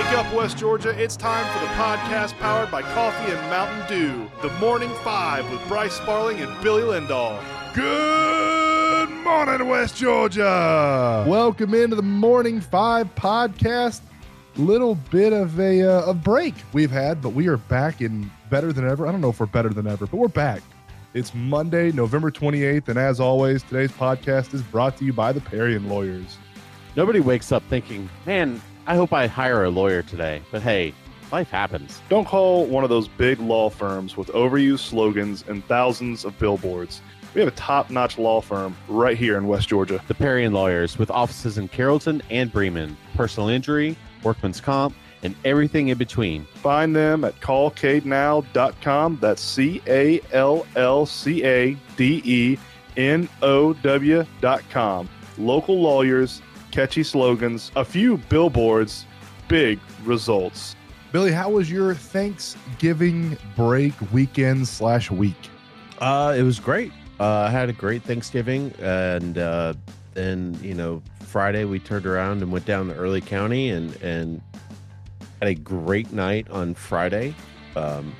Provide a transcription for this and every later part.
Wake up, West Georgia. It's time for the podcast powered by Coffee and Mountain Dew. The Morning Five with Bryce Sparling and Billy Lindahl. Good morning, West Georgia. Welcome into the Morning Five podcast. Little bit of a, uh, a break we've had, but we are back in better than ever. I don't know if we're better than ever, but we're back. It's Monday, November 28th, and as always, today's podcast is brought to you by the Parian Lawyers. Nobody wakes up thinking, man, I hope I hire a lawyer today. But hey, life happens. Don't call one of those big law firms with overused slogans and thousands of billboards. We have a top notch law firm right here in West Georgia. The Parian Lawyers, with offices in Carrollton and Bremen, personal injury, workman's comp, and everything in between. Find them at callcadenow.com. That's C A L L C A D E N O W.com. Local lawyers, catchy slogans, a few billboards, big results. Billy, how was your Thanksgiving break weekend slash week? Uh, it was great. Uh, I had a great Thanksgiving, and uh, then you know Friday we turned around and went down to Early County and and had a great night on Friday. Um,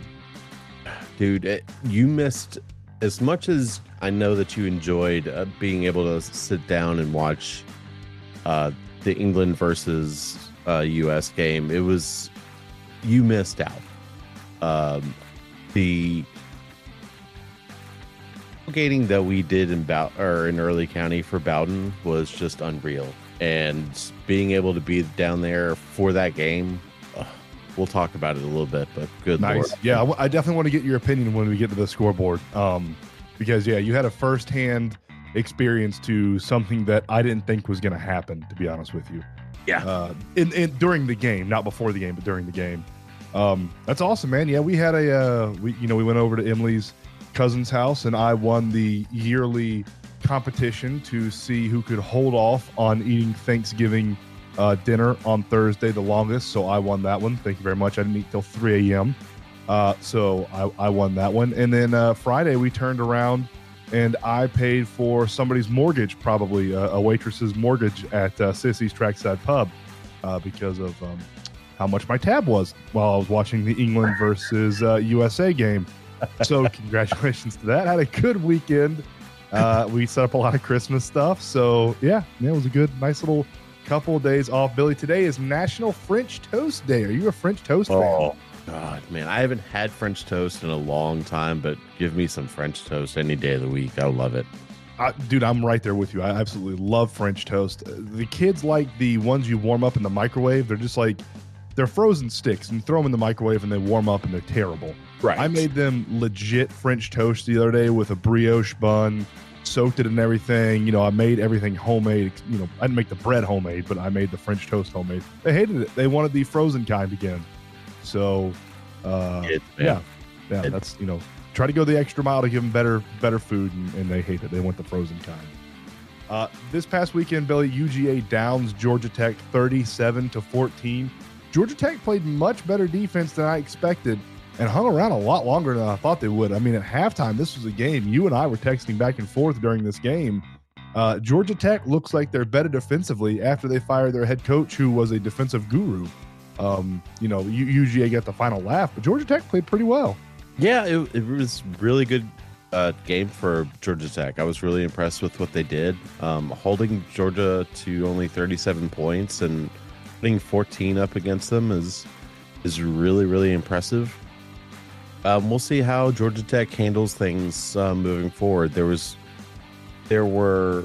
dude, it, you missed as much as I know that you enjoyed uh, being able to sit down and watch uh, the England versus uh, U.S. game. It was you missed out. Um, the tailgating that we did in Bow or in Early County for Bowden was just unreal, and being able to be down there for that game. Uh, we'll talk about it a little bit, but good. Nice. Lord. Yeah, I w- I definitely want to get your opinion when we get to the scoreboard. Um, because yeah, you had a firsthand experience to something that I didn't think was going to happen. To be honest with you. Yeah. Uh, in, in during the game, not before the game, but during the game. Um, that's awesome, man. Yeah, we had a uh, we you know we went over to Emily's cousin's house and I won the yearly competition to see who could hold off on eating Thanksgiving uh, dinner on Thursday the longest. So I won that one. Thank you very much. I didn't eat till 3 a.m. Uh, so I, I won that one. And then uh, Friday we turned around and I paid for somebody's mortgage, probably uh, a waitress's mortgage at uh, Sissy's Trackside Pub uh, because of um, how much my tab was while I was watching the England versus uh, USA game. So congratulations to that. Had a good weekend. Uh, we set up a lot of Christmas stuff. So yeah, yeah, it was a good, nice little couple of days off. Billy, today is National French Toast Day. Are you a French toast fan? God, man, I haven't had French toast in a long time, but give me some French toast any day of the week. I love it. I, dude, I'm right there with you. I absolutely love French toast. The kids like the ones you warm up in the microwave. They're just like they're frozen sticks, and throw them in the microwave, and they warm up, and they're terrible. Right. I made them legit French toast the other day with a brioche bun, soaked it in everything. You know, I made everything homemade. You know, I didn't make the bread homemade, but I made the French toast homemade. They hated it. They wanted the frozen kind again. So, uh, man. yeah, yeah, It- that's you know, try to go the extra mile to give them better, better food, and, and they hate it. They want the frozen kind. Uh, this past weekend, Billy UGA downs Georgia Tech thirty-seven to fourteen. Georgia Tech played much better defense than I expected and hung around a lot longer than I thought they would. I mean, at halftime, this was a game. You and I were texting back and forth during this game. Uh, Georgia Tech looks like they're better defensively after they fired their head coach, who was a defensive guru. Um, you know, UGA got the final laugh, but Georgia Tech played pretty well. Yeah, it, it was really good uh, game for Georgia Tech. I was really impressed with what they did, um, holding Georgia to only 37 points and putting 14 up against them is is really really impressive. Um, we'll see how Georgia Tech handles things uh, moving forward. There was there were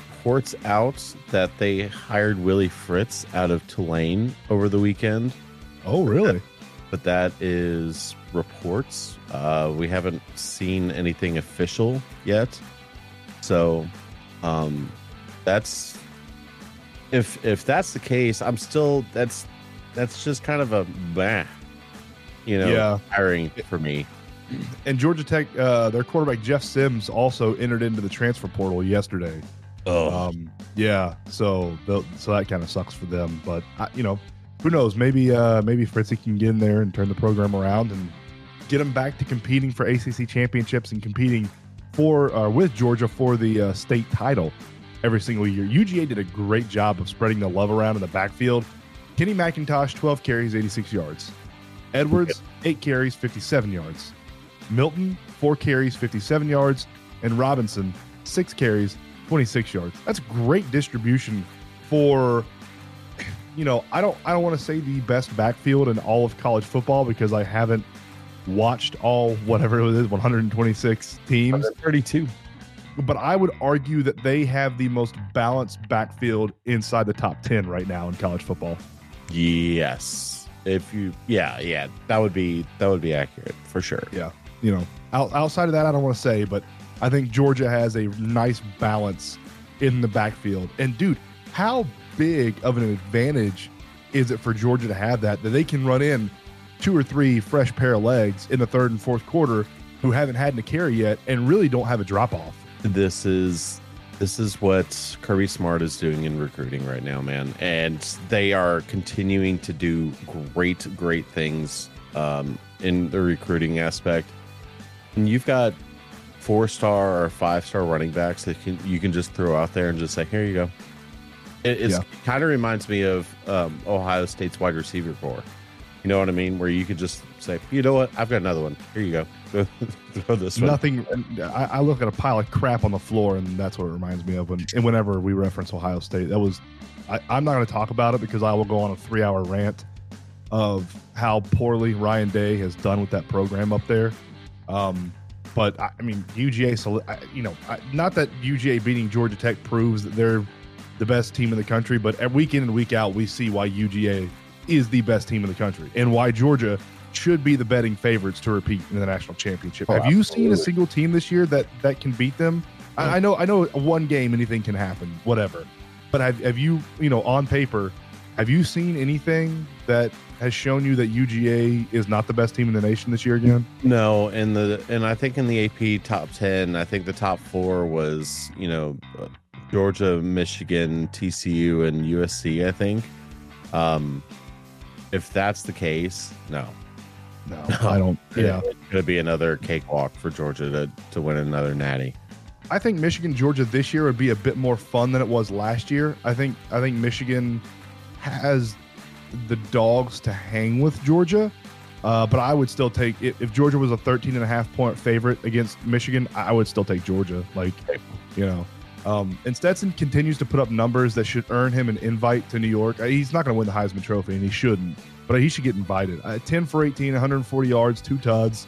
reports out that they hired Willie Fritz out of Tulane over the weekend Oh, really? but that is reports. Uh, we haven't seen anything official yet, so um, that's if if that's the case, I'm still that's that's just kind of a bah, you know, Yeah. hiring for me. And Georgia Tech, uh, their quarterback Jeff Sims also entered into the transfer portal yesterday. Oh, Um, yeah, so so that kind of sucks for them. But I, you know, who knows? Maybe uh, maybe Fritzy can get in there and turn the program around and get them back to competing for ACC championships and competing for uh, with Georgia for the uh, state title every single year. UGA did a great job of spreading the love around in the backfield. Kenny McIntosh, 12 carries, 86 yards. Edwards, 8 carries, 57 yards. Milton, 4 carries, 57 yards. And Robinson, 6 carries, 26 yards. That's great distribution for you know, I don't I don't want to say the best backfield in all of college football because I haven't watched all whatever it is 126 teams 32 but I would argue that they have the most balanced backfield inside the top 10 right now in college football. Yes. If you yeah, yeah, that would be that would be accurate for sure. Yeah. You know, out, outside of that I don't want to say, but I think Georgia has a nice balance in the backfield. And dude, how big of an advantage is it for Georgia to have that that they can run in two or three fresh pair of legs in the third and fourth quarter who haven't had to carry yet and really don't have a drop off. This is this is what Kirby Smart is doing in recruiting right now, man, and they are continuing to do great, great things um, in the recruiting aspect. And you've got four star or five star running backs that can, you can just throw out there and just say, "Here you go." It yeah. kind of reminds me of um, Ohio State's wide receiver core. You know what I mean? Where you could just say, you know what, I've got another one. Here you go. Throw this one. Nothing. I, I, look at a pile of crap on the floor, and that's what it reminds me of. When and whenever we reference Ohio State, that was. I, I'm not going to talk about it because I will go on a three hour rant of how poorly Ryan Day has done with that program up there. Um, but I, mean, UGA, you know, not that UGA beating Georgia Tech proves that they're the best team in the country, but week in and week out, we see why UGA is the best team in the country and why Georgia should be the betting favorites to repeat in the national championship. Oh, have you absolutely. seen a single team this year that that can beat them? I, I, know, I know, one game anything can happen, whatever. But have have you, you know, on paper, have you seen anything that has shown you that UGA is not the best team in the nation this year again? No, and the and I think in the AP top ten, I think the top four was you know Georgia, Michigan, TCU, and USC. I think. Um, if that's the case, no, no, I don't. Yeah, it's going to be another cakewalk for Georgia to to win another Natty. I think Michigan Georgia this year would be a bit more fun than it was last year. I think I think Michigan has the dogs to hang with Georgia. Uh, but I would still take if, if Georgia was a 13 and a half point favorite against Michigan, I would still take Georgia. Like, you know, um, and Stetson continues to put up numbers that should earn him an invite to New York. Uh, he's not going to win the Heisman Trophy, and he shouldn't, but he should get invited. Uh, 10 for 18, 140 yards, two tuds.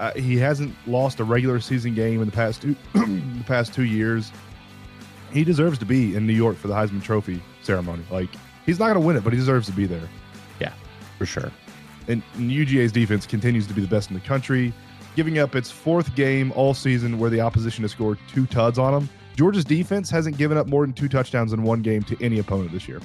Uh, he hasn't lost a regular season game in the past two the past two years. He deserves to be in New York for the Heisman Trophy ceremony. Like he's not going to win it, but he deserves to be there. Yeah, for sure. And, UGA's defense continues to be the best in the country, giving up its fourth game all season where the opposition has scored two tuds on them. Georgia's defense hasn't given up more than two touchdowns in one game to any opponent this year.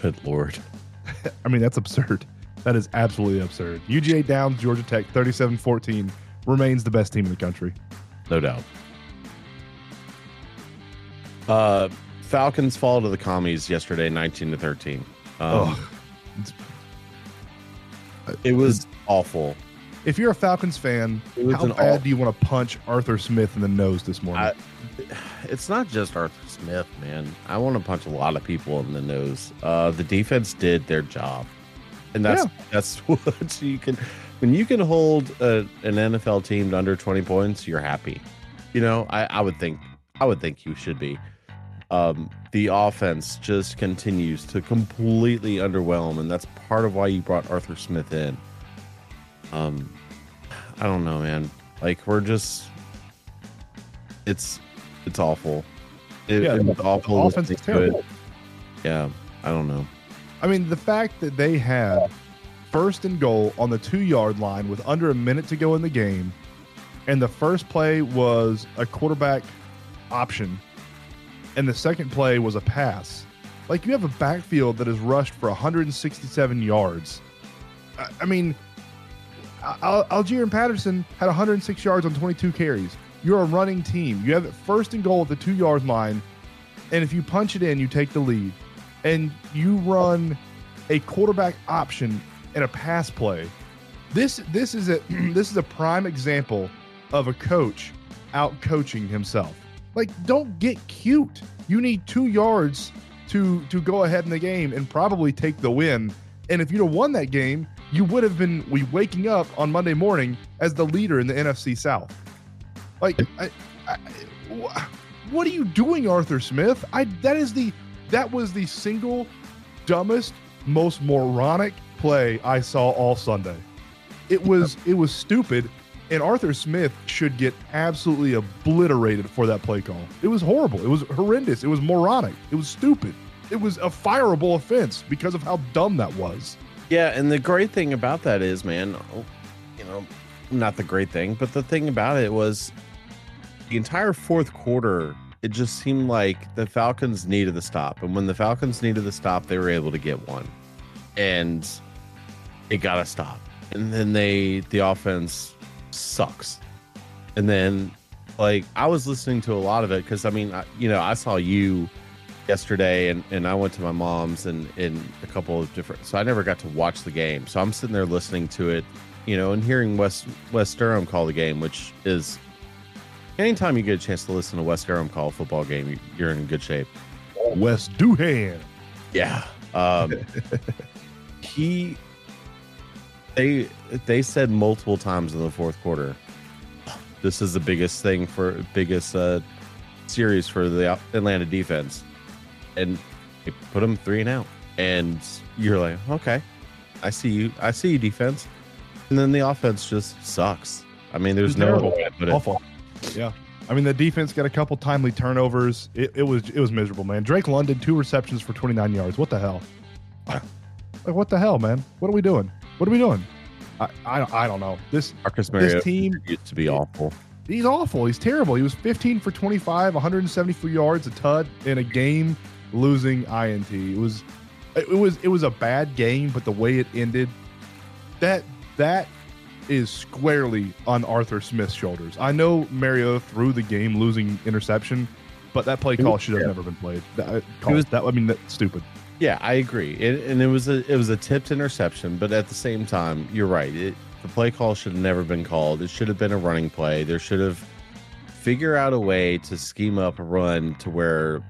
Good lord. I mean, that's absurd. That is absolutely absurd. UGA down Georgia Tech 37 14 remains the best team in the country. No doubt. Uh, Falcons fall to the commies yesterday, 19 to 13. Um, oh, it was awful. If you're a Falcons fan, how bad all- do you want to punch Arthur Smith in the nose this morning? I, it's not just Arthur Smith, man. I want to punch a lot of people in the nose. Uh, the defense did their job, and that's yeah. that's what you can. When you can hold a, an NFL team to under twenty points, you're happy. You know, I, I would think I would think you should be. Um, the offense just continues to completely underwhelm, and that's part of why you brought Arthur Smith in. Um, I don't know, man. Like we're just, it's it's awful. It, yeah, it's awful. Offense is terrible. Yeah, I don't know. I mean, the fact that they had first and goal on the two yard line with under a minute to go in the game, and the first play was a quarterback option, and the second play was a pass. Like you have a backfield that is rushed for 167 yards. I, I mean, Al- Algernon Patterson had 106 yards on 22 carries. You're a running team. You have it first and goal at the two yard line, and if you punch it in, you take the lead, and you run a quarterback option and a pass play. This this is a this is a prime example of a coach out coaching himself. Like, don't get cute. You need two yards to to go ahead in the game and probably take the win. And if you'd have won that game, you would have been we waking up on Monday morning as the leader in the NFC South. Like, I, I, what are you doing, Arthur Smith? I that is the that was the single dumbest, most moronic play I saw all Sunday. It was it was stupid, and Arthur Smith should get absolutely obliterated for that play call. It was horrible. It was horrendous. It was moronic. It was stupid. It was a fireable offense because of how dumb that was. Yeah, and the great thing about that is, man, you know, not the great thing, but the thing about it was the entire fourth quarter, it just seemed like the Falcons needed the stop. And when the Falcons needed the stop, they were able to get one. And it got a stop. And then they, the offense sucks. And then, like, I was listening to a lot of it because, I mean, I, you know, I saw you yesterday and, and I went to my mom's and in a couple of different so I never got to watch the game. So I'm sitting there listening to it, you know, and hearing West Wes Durham call the game, which is anytime you get a chance to listen to Wes Durham call a football game, you're in good shape. Wes Durham. Yeah. Um he they they said multiple times in the fourth quarter this is the biggest thing for biggest uh series for the Atlanta defense and they put them three and out. And you're like, okay, I see you. I see you, defense. And then the offense just sucks. I mean, there's no terrible. way to put it. Awful. Yeah. I mean, the defense got a couple timely turnovers. It, it, was it was miserable, man. Drake London two receptions for 29 yards. What the hell? Like, what the hell, man? What are we doing? What are we doing? I I, I don't know. This Marcus Mariota this team used to be awful. He's awful. He's terrible. He was 15 for 25, 174 yards, a tud in a game losing INT. It was it was it was a bad game, but the way it ended, that that is squarely on Arthur Smith's shoulders. I know Mario threw the game losing interception, but that play call should have yeah. never been played. That, call, was, that I mean that's stupid. Yeah, I agree. It, and it was a it was a tipped interception, but at the same time, you're right. It, the play call should have never been called. It should have been a running play. There should have figure out a way to scheme up a run to where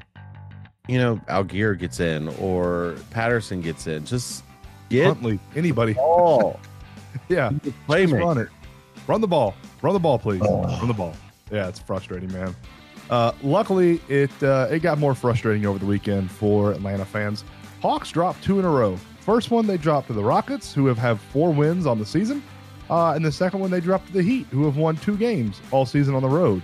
you know, Allgeier gets in or Patterson gets in. Just get Huntley, anybody. Ball. yeah. Play run it. Run the ball. Run the ball, please. Oh. Run the ball. Yeah, it's frustrating, man. Uh, luckily, it uh, it got more frustrating over the weekend for Atlanta fans. Hawks dropped two in a row. First one they dropped to the Rockets, who have had four wins on the season, uh, and the second one they dropped to the Heat, who have won two games all season on the road.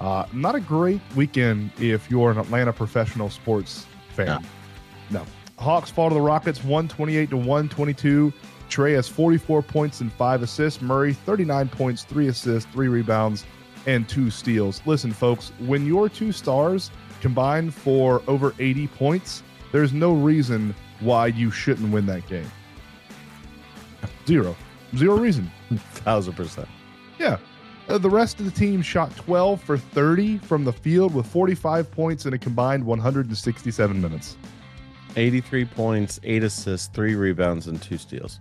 Uh, not a great weekend if you're an Atlanta professional sports fan. No. no. Hawks fall to the Rockets 128 to 122. Trae has 44 points and five assists. Murray 39 points, three assists, three rebounds, and two steals. Listen, folks, when your two stars combine for over 80 points, there's no reason why you shouldn't win that game. Zero. Zero reason. Thousand percent. Yeah. Uh, the rest of the team shot 12 for 30 from the field with 45 points in a combined 167 minutes. 83 points, eight assists, three rebounds, and two steals.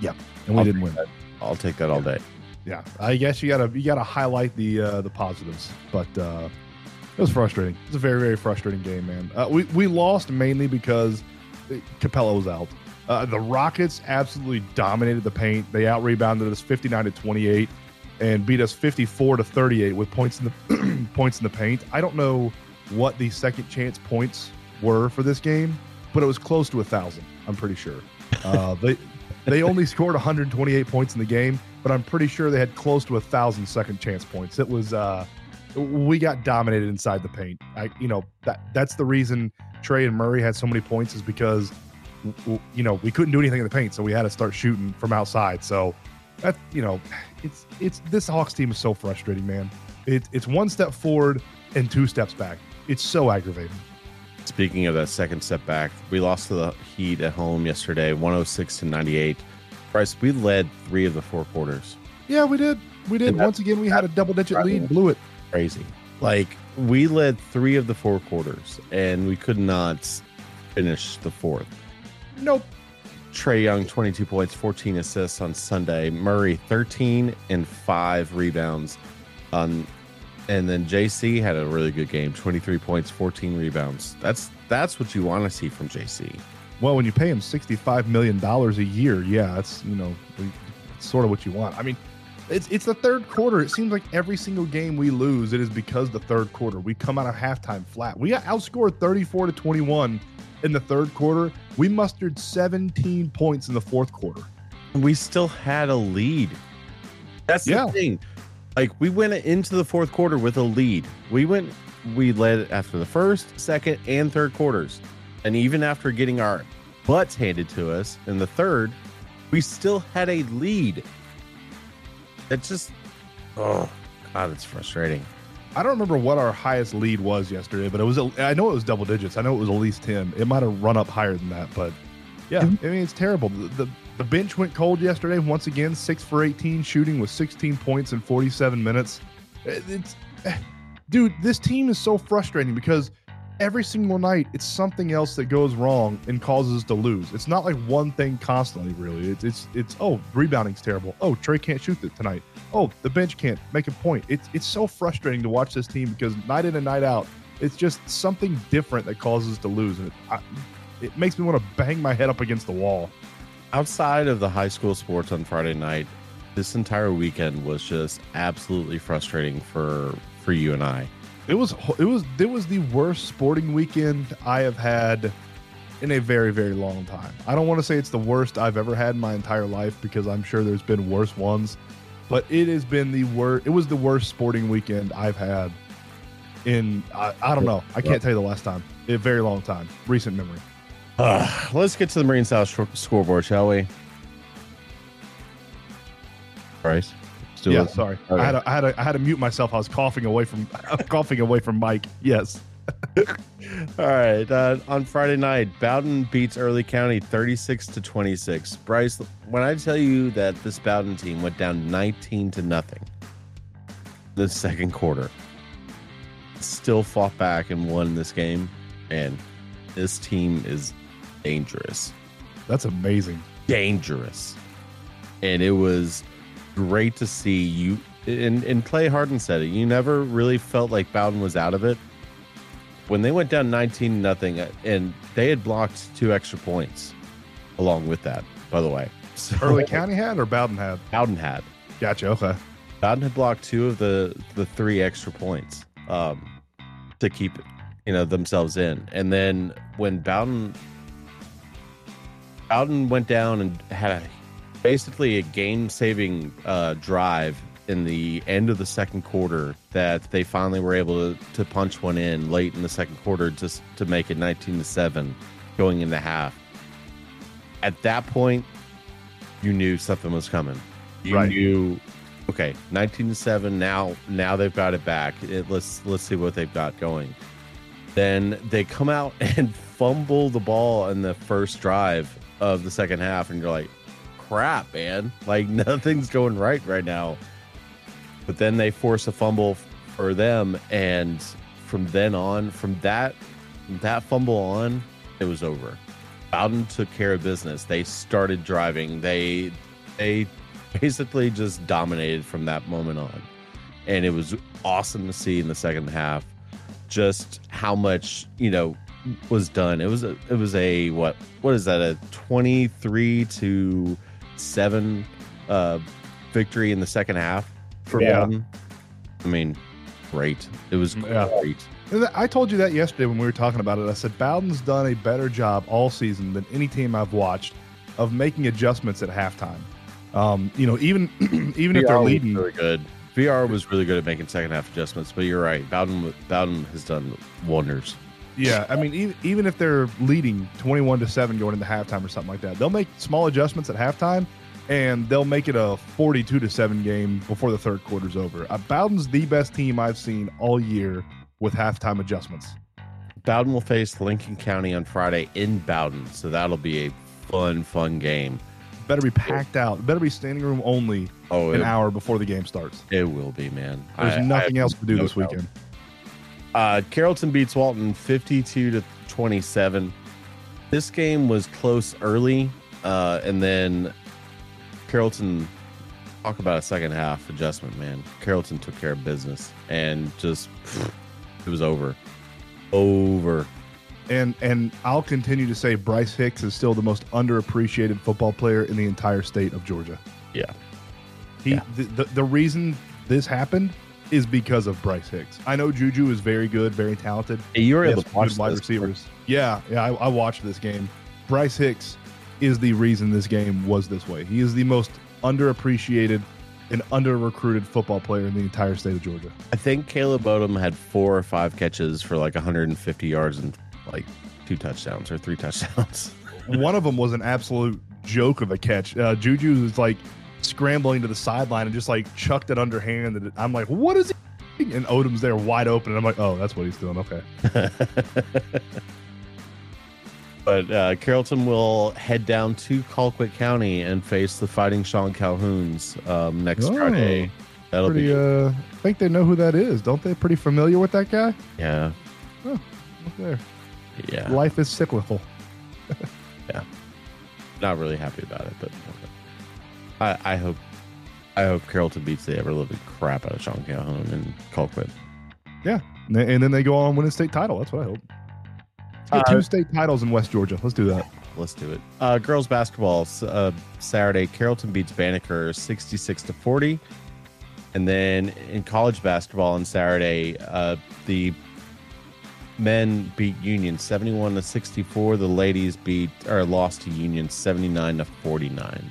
Yep, and we I'll didn't win. That. I'll take that all day. Yeah, I guess you gotta you gotta highlight the uh, the positives, but uh, it was frustrating. It's a very very frustrating game, man. Uh, we we lost mainly because Capela was out. Uh, the Rockets absolutely dominated the paint. They out rebounded us 59 to 28 and beat us 54 to 38 with points in the points in the paint. I don't know what the second chance points were for this game, but it was close to a thousand. I'm pretty sure. Uh, they they only scored 128 points in the game, but I'm pretty sure they had close to a thousand second chance points. It was uh, we got dominated inside the paint. I you know that that's the reason Trae and Murray had so many points is because you know we couldn't do anything in the paint, so we had to start shooting from outside. So that you know, it's it's this Hawks team is so frustrating, man. It, it's one step forward and two steps back. It's so aggravating. Speaking of that second step back, we lost to the Heat at home yesterday, 106 to 98. Bryce, we led three of the four quarters. Yeah, we did. We did. Once again, we had a double digit lead, blew it. Crazy. Like, we led three of the four quarters, and we could not finish the fourth. Nope. Trae Young, 22 points, 14 assists on Sunday. Murray, 13 and five rebounds on and then JC had a really good game 23 points, 14 rebounds. That's that's what you want to see from JC. Well, when you pay him sixty-five million dollars a year, yeah, that's you know, it's sort of what you want. I mean, it's it's the third quarter. It seems like every single game we lose, it is because the third quarter. We come out of halftime flat. We got outscored thirty-four to twenty-one in the third quarter. We mustered seventeen points in the fourth quarter. We still had a lead. That's the Yeah. thing. Like we went into the fourth quarter with a lead. We went we led after the first, second, and third quarters. And even after getting our butts handed to us in the third, we still had a lead. It's just oh god, it's frustrating. I don't remember what our highest lead was yesterday, but it was. I know it was double digits. I know it was at least ten. It might have run up higher than that, but yeah, I mean it's terrible. The, the the bench went cold yesterday. Once again, six for eighteen shooting with sixteen points in forty seven minutes. It's dude, this team is so frustrating because every single night it's something else that goes wrong and causes us to lose. It's not like one thing constantly, really. It's it's it's oh rebounding's terrible. Oh Trae can't shoot it tonight. Oh the bench can't make a point. It's it's so frustrating to watch this team because night in and night out, it's just something different that causes us to lose, and I, it makes me want to bang my head up against the wall. outside of the high school sports on Friday night, this entire weekend was just absolutely frustrating for for you and I. It was it was it was the worst sporting weekend I have had in a very very long time. I don't want to say it's the worst I've ever had in my entire life because I'm sure there's been worse ones, but it has been the worst. It was the worst sporting weekend I've had in I, I don't know. I can't tell you the last time. A very long time. Recent memory. Uh, let's get to the Marine South scoreboard, shall we? Bryce, yeah, sorry. Okay. I had to, I had to, I had to mute myself. I was coughing away from coughing away from mic. Yes. All right. Uh, on Friday night, Bowden beats Early County 36 to 26. Bryce, when I tell you that this Bowden team went down 19 to nothing the second quarter, still fought back and won this game, and this team is dangerous. That's amazing. Dangerous. And it was great to see you. And, and Clay Harden said it. You never really felt like Bowden was out of it when they went down 19 nothing and they had blocked two extra points along with that by the way so Early County had or Bowden had? Bowden had Gotcha. Okay. Bowden had blocked two of the the three extra points um to keep you know themselves in and then when Bowden Bowden went down and had a, basically a game saving uh drive in the end of the second quarter that they finally were able to, to punch one in late in the second quarter just to make it 19 to 7 going into half. At that point you knew something was coming. You Right. knew okay 19 to 7 now now they've got it back. It, let's let's see what they've got going. Then they come out and fumble the ball in the first drive of the second half and you're like crap man. Like nothing's going right right now. But then they force a fumble for them and from then on from that that fumble on it was over. Bowden took care of business. They started driving. They they basically just dominated from that moment on. And it was awesome to see in the second half just how much you know was done it was a it was a what what is that a 23 to 7 uh victory in the second half for Yeah. Bowden. I mean, great. It was Yeah. great. I told you that yesterday when we were talking about it. I said Bowden's done a better job all season than any team I've watched of making adjustments at halftime. Um, you know, even even if they're leading, really good. VR was really good at making second half adjustments, but you're right. Bowden Bowden has done wonders. Yeah. I mean, even, even if they're leading twenty-one to seven going into halftime or something like that, they'll make small adjustments at halftime, and they'll make it a forty-two to seven game before the third quarter's over. Uh, Bowden's the best team I've seen all year with halftime adjustments. Bowden will face Lincoln County on Friday in Bowden, so that'll be a fun, fun game. Better be packed out. Better be standing room only Oh, an it, hour before the game starts. it will be, man. There's I- nothing I- else to do no this doubt. Uh, Carrollton beats Walton 52 to 27. This game was close early, uh, and then Carrollton talk about a second half adjustment, man. Carrollton took care of business and just it was over. Over. And and I'll continue to say Bryce Hicks is still the most underappreciated football player in the entire state of Georgia. Yeah. He Yeah. The, the the reason this happened is because of Bryce Hicks. I know Juju is very good, very talented. Hey, you were able to watch good wide receivers. Yeah, yeah, I, I watched this game. Bryce Hicks is the reason this game was this way. He is the most underappreciated and under recruited football player in the entire state of Georgia. I think Caleb Odom had four or five catches for like 150 yards and like two touchdowns or three touchdowns. One of them was an absolute joke of a catch. Uh, Juju was like scrambling to the sideline and just like chucked it underhand. And I'm like, what is he? And Odom's there wide open. And I'm like, oh, that's what he's doing. Okay. but uh, Carrollton will head down to Colquitt County and face the Fighting Sean Calhouns um, next Oh, Friday. That'll Pretty, be uh, I think they know who that is. Don't they? Pretty familiar with that guy? yeah, Look there. yeah. Life is cyclical. Yeah. Not really happy about it, but I, I hope I hope Carrollton beats the ever living crap out of Sean Calhoun and Colquitt. Yeah, and then they go on and win a state title. That's what I hope. Uh, two state titles in West Georgia. Let's do that. Let's do it. Uh, girls basketball uh, Saturday. Carrollton beats Banneker sixty-six to forty, and then in college basketball on Saturday, uh, the men beat Union seventy-one to sixty-four. The ladies beat or lost to Union seventy-nine to forty-nine.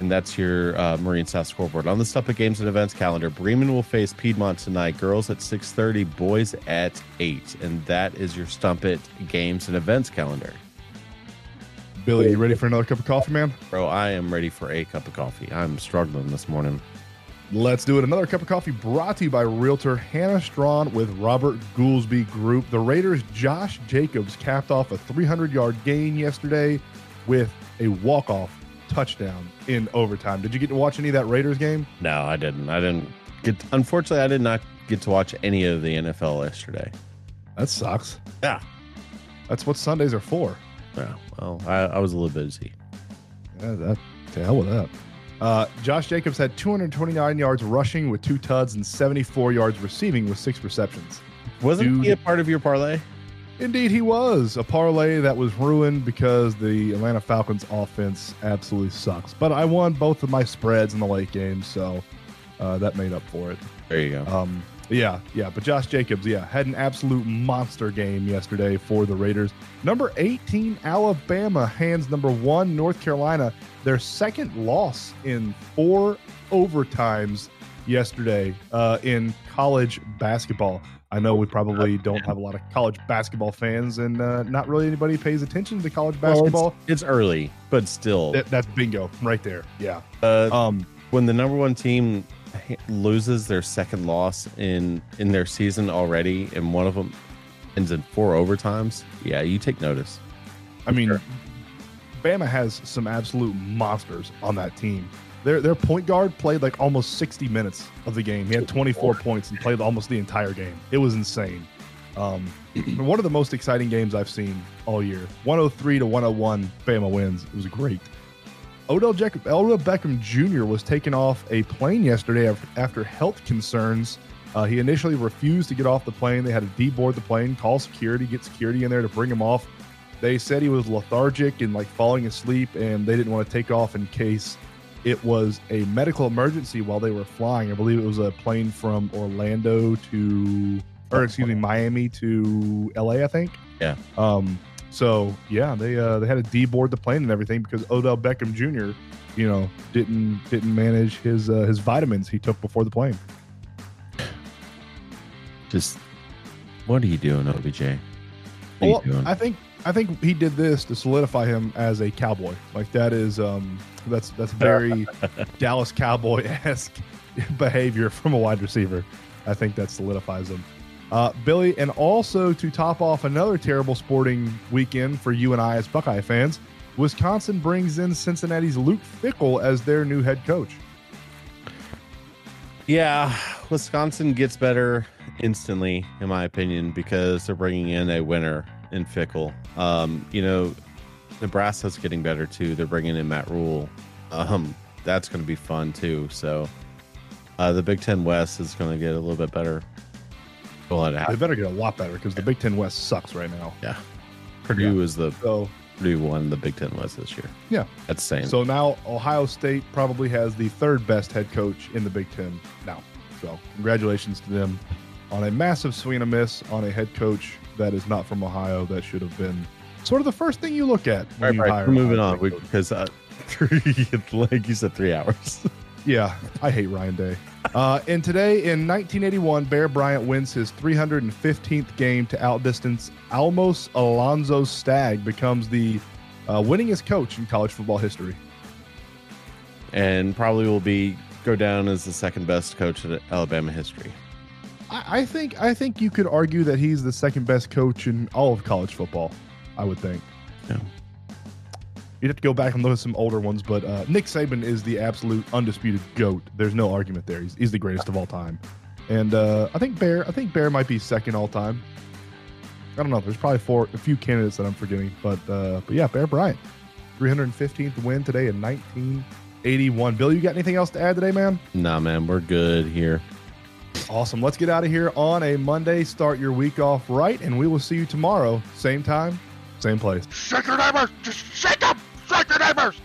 And that's your uh, Marine South scoreboard. On the Stump It Games and Events calendar, Bremen will face Piedmont tonight. Girls at 6.30, boys at 8. And that is your Stump It Games and Events calendar. Billy, you ready for another cup of coffee, man? Bro, I am ready for a cup of coffee. I'm struggling this morning. Let's do it. Another cup of coffee brought to you by Realtor Hannah Strawn with Robert Goolsby Group. The Raiders' Josh Jacobs capped off a 300 yard gain yesterday with a walk off touchdown in overtime. Did you get to watch any of that Raiders game? No, I didn't. I didn't get. Unfortunately, I did not get to watch any of the NFL yesterday. That sucks. Yeah. That's what Sundays are for. Yeah. Well, I, I was a little busy. Yeah, that, to hell with that. Uh, Josh Jacobs had 229 yards rushing with two tuds and 74 yards receiving with six receptions. Wasn't Dude. he a part of your parlay? Indeed, he was a parlay that was ruined because the Atlanta Falcons offense absolutely sucks. But I won both of my spreads in the late game, so uh, that made up for it. There you go. Um, yeah, yeah. But Josh Jacobs, yeah, had an absolute monster game yesterday for the Raiders. Number 18, Alabama hands number one, North Carolina, their second loss in four overtimes yesterday uh, in college basketball. I know we probably don't have a lot of college basketball fans, and uh, not really anybody pays attention to college Well, basketball. it's, it's early, but still, That- that's bingo right there. Yeah. uh, Um, when the number one team loses their second loss in in their season already, and one of them ends in four overtimes, yeah, you take notice. I mean, Sure. Bama has some absolute monsters on that team. Their their point guard played like almost 60 minutes of the game. He had 24 points and played almost the entire game. It was insane. Um, one of the most exciting games I've seen all year. 103 to 101, Bama wins. It was great. Odell, Jacob, Odell Beckham Jr. was taken off a plane yesterday after health concerns. Uh, he initially refused to get off the plane. They had to deboard the plane, call security, get security in there to bring him off. They said he was lethargic and like falling asleep, and they didn't want to take off in case it was a medical emergency while they were flying. I believe it was a plane from Orlando to, or excuse me, Miami to LA, I think. Yeah. Um. So yeah, they uh they had to deboard the plane and everything because Odell Beckham Jr. You know didn't didn't manage his uh, his vitamins he took before the plane. Just what are you doing, OBJ? What are Well, you doing? I think I think he did this to solidify him as a cowboy. Like that is um that's that's very Dallas Cowboy esque behavior from a wide receiver. I think that solidifies him. Uh, Billy, and also to top off another terrible sporting weekend for you and I as Buckeye fans, Wisconsin brings in Cincinnati's Luke Fickell as their new head coach. Yeah, Wisconsin gets better instantly, in my opinion, because they're bringing in a winner in Fickell. Um, you know, Nebraska's getting better too. They're bringing in Matt Rhule. Um, that's going to be fun too. So uh, the Big Ten West is going to get a little bit better. Well, it They better get a lot better because the Big Ten West sucks right now. Yeah, Purdue is the So, Purdue won the Big Ten West this year. Yeah. that's saying. so now Ohio State probably has the third best head coach in the Big Ten now. So congratulations to them on a massive swing and a miss on a head coach that is not from Ohio. That should have been sort of the first thing you look at. All When right, hire we're moving on head we, coach. because uh, three, like you said, three hours. Yeah, I hate Ryan Day. Uh, and today in 1981, Bear Bryant wins his 315th game to outdistance Almos Alonzo Stagg, becomes the uh, winningest coach in college football history. and probably will be go down as the second best coach in Alabama history. I, I think I think you could argue that he's the second best coach in all of college football. I would think. Yeah. You'd have to go back and look at some older ones, but uh, Nick Saban is the absolute undisputed goat. There's no argument there. He's, he's the greatest of all time, and uh, I think Bear. I think Bear might be second all time. I don't know. There's probably four, a few candidates that I'm forgetting, but uh, but yeah, Bear Bryant, 315th win today in 1981. Bill, you got anything else to add today, man? Nah, man, we're good here. Awesome. Let's get out of here on a Monday. Start your week off right, and we will see you tomorrow. Same time, same place. Shake your neighbors! Just shake them! Shake your neighbors!